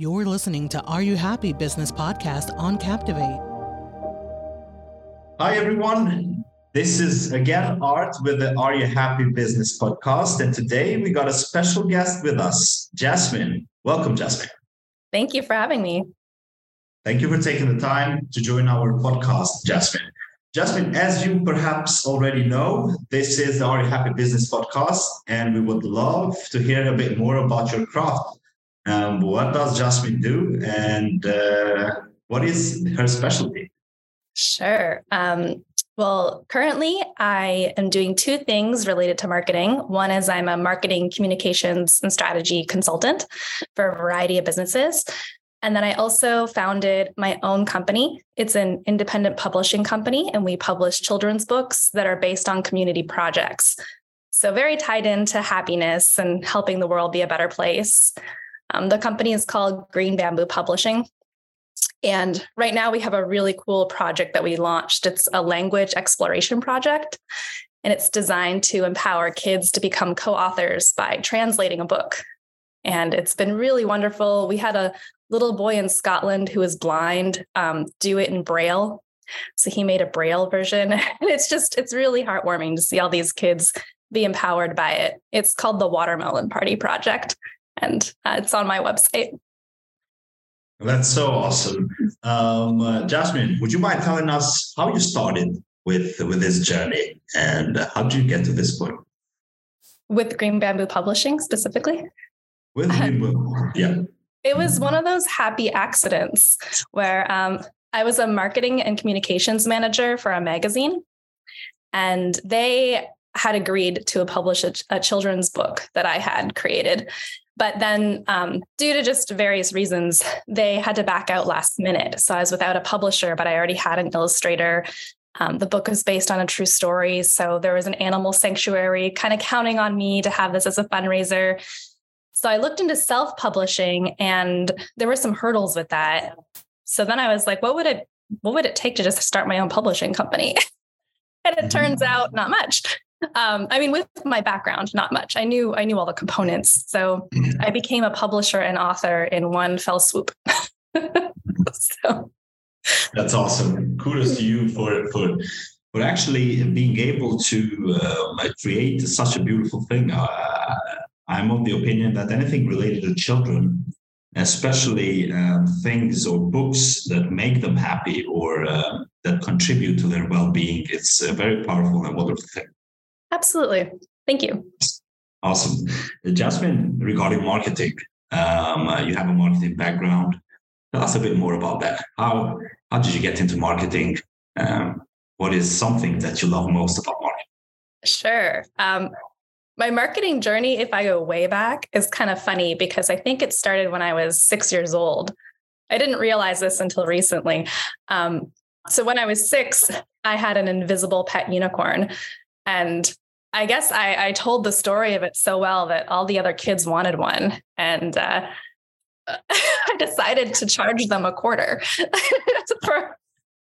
You're listening to Are You Happy Business Podcast on Captivate. Hi, everyone. This is again Art with the Are You Happy Business podcast. And today we got a special guest with us, Jasmine. Welcome, Jasmine. Thank you for having me. Thank you for taking the time to join our podcast, Jasmine. Jasmine, as you perhaps already know, this is the Are You Happy Business podcast, and we would love to hear a bit more about your craft. Um, what does Jasmine do, and uh, what is her specialty? Sure. Um, well, currently, I am doing two things related to marketing. One is I'm a marketing communications and strategy consultant for a variety of businesses. And then I also founded my own company. It's an independent publishing company, and we publish children's books that are based on community projects. So, very tied into happiness and helping the world be a better place. Um, the company is called Green Bamboo Publishing. And right now, we have a really cool project that we launched. It's a language exploration project, and it's designed to empower kids to become co authors by translating a book. And it's been really wonderful. We had a little boy in Scotland who is blind um, do it in Braille. So he made a Braille version. And it's just, it's really heartwarming to see all these kids be empowered by it. It's called the Watermelon Party Project, and uh, it's on my website. That's so awesome. Um, uh, Jasmine, would you mind telling us how you started with, with this journey and how did you get to this point? With Green Bamboo Publishing specifically? With Green Bamboo, yeah. It was one of those happy accidents where um, I was a marketing and communications manager for a magazine, and they had agreed to publish a, a children's book that I had created. But then, um, due to just various reasons, they had to back out last minute. So I was without a publisher, but I already had an illustrator. Um, the book was based on a true story. So there was an animal sanctuary kind of counting on me to have this as a fundraiser. So I looked into self publishing and there were some hurdles with that. So then I was like, what would it what would it take to just start my own publishing company? and it turns mm-hmm. out not much. Um, I mean, with my background, not much. I knew I knew all the components. So mm-hmm. I became a publisher and author in one fell swoop. so that's awesome. Kudos to you for for for actually being able to uh, create such a beautiful thing. Uh, I'm of the opinion that anything related to children, especially um, things or books that make them happy or uh, that contribute to their well-being, it's a very powerful and wonderful thing. Absolutely. Thank you. Awesome. Jasmine, regarding marketing, um, uh, you have a marketing background. Tell us a bit more about that. How how did you get into marketing? Um, what is something that you love most about marketing? Sure. Um, my marketing journey, if I go way back, is kind of funny because I think it started when I was six years old. I didn't realize this until recently. Um, so when I was six, I had an invisible pet unicorn. And I guess I, I, told the story of it so well that all the other kids wanted one. And uh, I decided to charge them a quarter for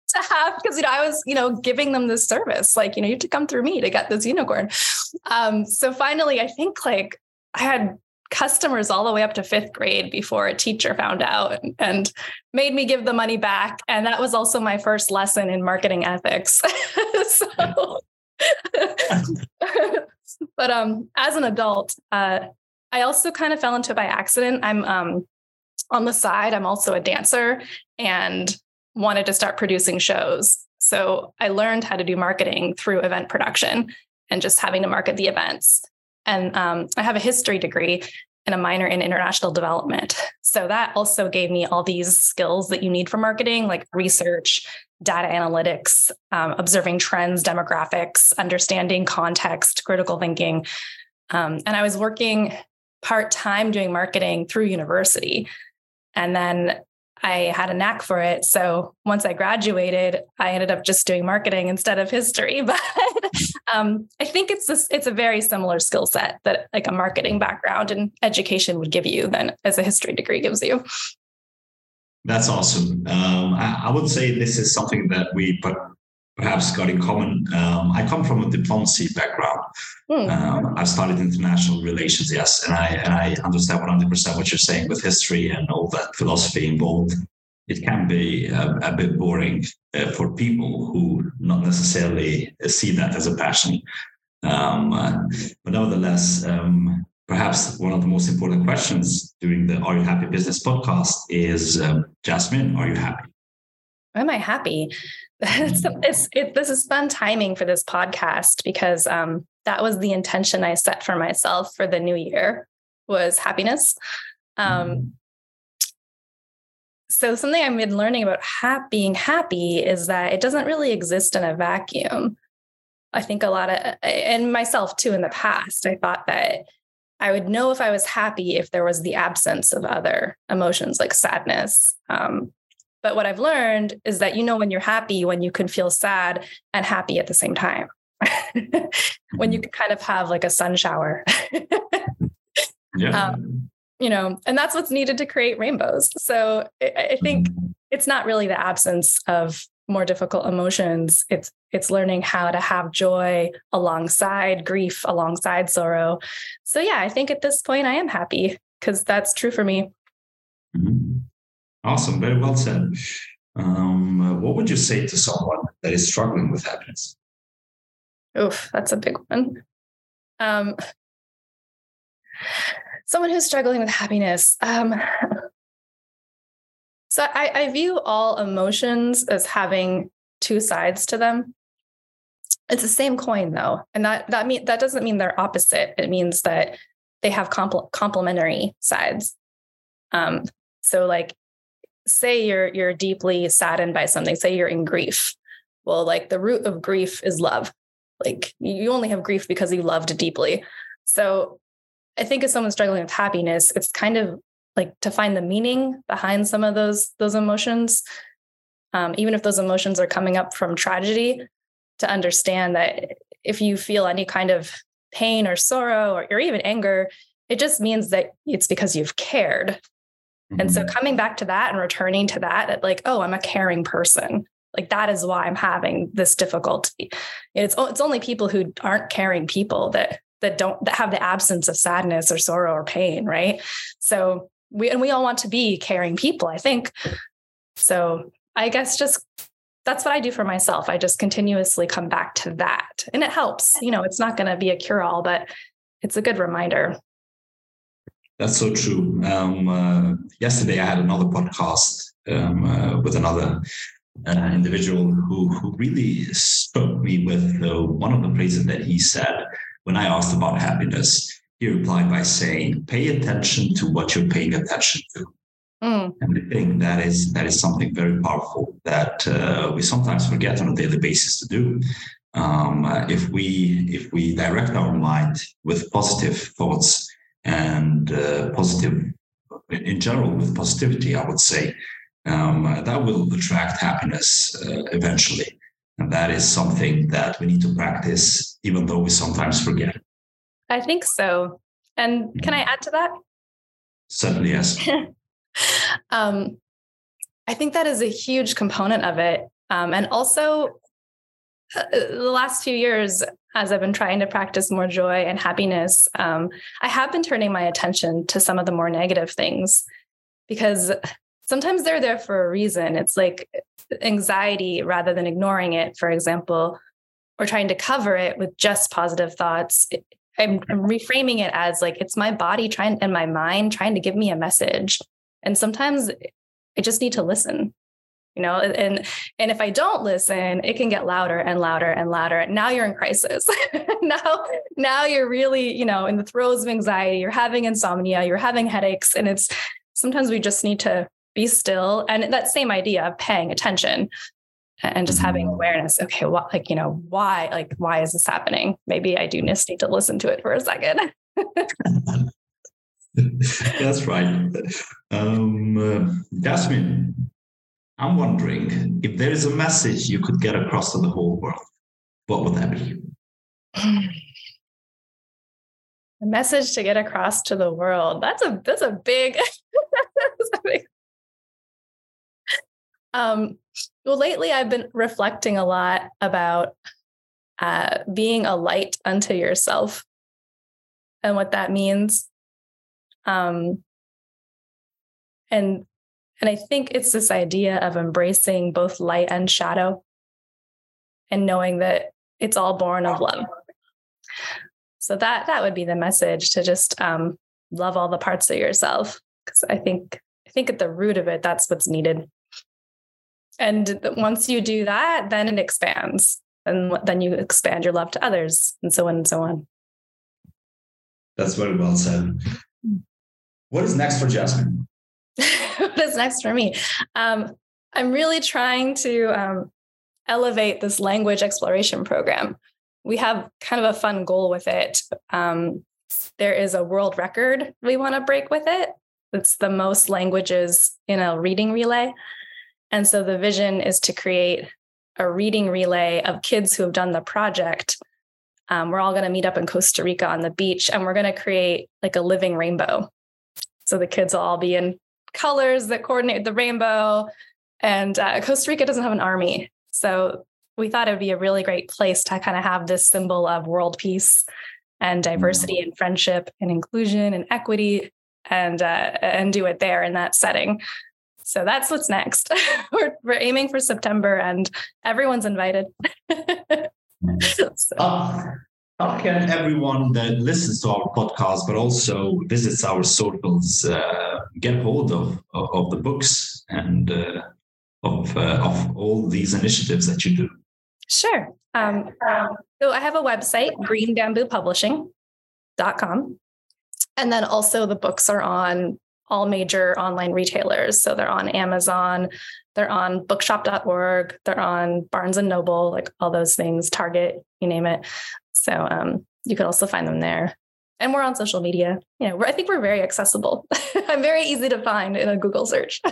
to have because you know I was you know giving them this service like you know you have to come through me to get this unicorn. Um, so finally, I think like I had customers all the way up to fifth grade before a teacher found out and made me give the money back. And that was also my first lesson in marketing ethics. so, but um, as an adult, uh, I also kind of fell into it by accident. I'm um, on the side. I'm also a dancer, and wanted to start producing shows. So I learned how to do marketing through event production and just having to market the events. And um, I have a history degree and a minor in international development. So that also gave me all these skills that you need for marketing, like research, data analytics, um, observing trends, demographics, understanding context, critical thinking. Um, and I was working part time doing marketing through university. And then I had a knack for it. So once I graduated, I ended up just doing marketing instead of history. But um, I think it's this, it's a very similar skill set that like a marketing background and education would give you than as a history degree gives you. That's awesome. Um, I, I, would say this is something that we perhaps got in common. Um, I come from a diplomacy background. Mm. Um, I've studied international relations, yes, and I and I understand 100% what you're saying with history and all that philosophy involved. It can be a, a bit boring uh, for people who not necessarily see that as a passion. Um, uh, but nevertheless, um, perhaps one of the most important questions during the Are You Happy Business podcast is um, Jasmine, are you happy? Am I happy? it's, it's it, this is fun timing for this podcast because um, that was the intention I set for myself for the new year was happiness. Um, mm-hmm. so something I've been learning about ha- being happy is that it doesn't really exist in a vacuum. I think a lot of, and myself too, in the past, I thought that I would know if I was happy if there was the absence of other emotions like sadness, um, but what I've learned is that you know when you're happy when you can feel sad and happy at the same time. when you mm-hmm. can kind of have like a sun shower. yeah. Um, you know, and that's what's needed to create rainbows. So I think mm-hmm. it's not really the absence of more difficult emotions. It's it's learning how to have joy alongside grief, alongside sorrow. So yeah, I think at this point I am happy because that's true for me. Mm-hmm. Awesome. Very well said. Um, what would you say to someone that is struggling with happiness? Oof, that's a big one. Um, someone who's struggling with happiness. Um, so I, I view all emotions as having two sides to them. It's the same coin, though, and that that mean that doesn't mean they're opposite. It means that they have compl- complementary sides. Um, so, like say you're you're deeply saddened by something say you're in grief well like the root of grief is love. Like you only have grief because you loved deeply. So i think if someone's struggling with happiness it's kind of like to find the meaning behind some of those those emotions. Um, even if those emotions are coming up from tragedy to understand that if you feel any kind of pain or sorrow or, or even anger it just means that it's because you've cared and so mm-hmm. coming back to that and returning to that, that like, oh, I'm a caring person. Like that is why I'm having this difficulty. It's it's only people who aren't caring people that that don't that have the absence of sadness or sorrow or pain, right? So we and we all want to be caring people, I think. So I guess just that's what I do for myself. I just continuously come back to that. And it helps. You know, it's not going to be a cure all, but it's a good reminder. That's so true. Um, uh, yesterday, I had another podcast um, uh, with another uh, individual who who really struck me with uh, one of the phrases that he said when I asked about happiness. He replied by saying, "Pay attention to what you're paying attention to." Mm. And I think that is that is something very powerful that uh, we sometimes forget on a daily basis to do. Um, uh, if we if we direct our mind with positive thoughts and uh, positive in general with positivity i would say. Um, that will attract happiness uh, eventually. And that is something that we need to practice even though we sometimes forget. I think so. And can i add to that? Certainly yes. Um, i think that is a huge component of it. Um, and also the last few years as I've been trying to practice more joy and happiness, um, I have been turning my attention to some of the more negative things because sometimes they're there for a reason. It's like anxiety rather than ignoring it, for example, or trying to cover it with just positive thoughts. I'm, I'm reframing it as like it's my body trying and my mind trying to give me a message. And sometimes I just need to listen you know and and if i don't listen it can get louder and louder and louder. And now you're in crisis. Now now you're really you know in the throes of anxiety. You're having insomnia. You're having headaches. And it's sometimes we just need to be still. And that same idea of paying attention and just having mm-hmm. awareness. Okay what like you know why like why is this happening? Maybe i do just need to listen to it for a second. That's right. Um uh, jasmine I'm wondering if there is a message you could get across to the whole world, what would that be? A message to get across to the world. That's a that's a big, Um, well, lately I've been reflecting a lot about uh, being a light unto yourself and what that means. Um, and and I think it's this idea of embracing both light and shadow and knowing that it's all born of love. So that that would be the message to just um, love all the parts of yourself because I think I think at the root of it that's what's needed. And once you do that, then it expands, and then you expand your love to others, and so on and so on. That's very well said. What is next for Jasmine? what is next for me? Um, I'm really trying to um, elevate this language exploration program. We have kind of a fun goal with it. Um, there is a world record we want to break with it. It's the most languages in a reading relay. And so the vision is to create a reading relay of kids who have done the project. Um, we're all going to meet up in Costa Rica on the beach and we're going to create like a living rainbow. So the kids will all be in colors that coordinate the rainbow. And uh, Costa Rica doesn't have an army. So we thought it would be a really great place to kind of have this symbol of world peace and diversity mm-hmm. and friendship and inclusion and equity and uh, and do it there in that setting. So that's what's next. we're, we're aiming for September and everyone's invited. so. uh, how can everyone that listens to our podcast but also visits our socials uh, get hold of, of, of the books and uh, of uh, of all these initiatives that you do? Sure. Um, so I have a website, Green Bamboo greenbamboopublishing.com. And then also the books are on all major online retailers. So they're on Amazon, they're on bookshop.org, they're on Barnes and Noble, like all those things, Target, you name it. So um, you can also find them there. And we're on social media. You know, I think we're very accessible. I'm very easy to find in a Google search.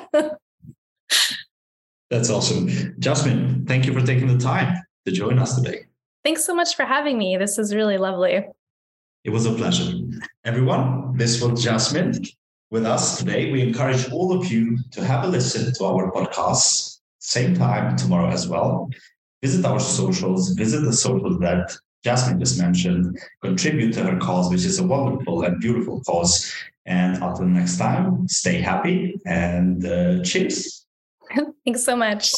That's awesome. Jasmine, thank you for taking the time to join us today. Thanks so much for having me. This is really lovely. It was a pleasure. Everyone, this was Jasmine with us today. We encourage all of you to have a listen to our podcast, same time tomorrow as well. Visit our socials, visit the social that Jasmine just mentioned, contribute to her cause, which is a wonderful and beautiful cause. And until next time, stay happy and uh, cheers. Thanks so much.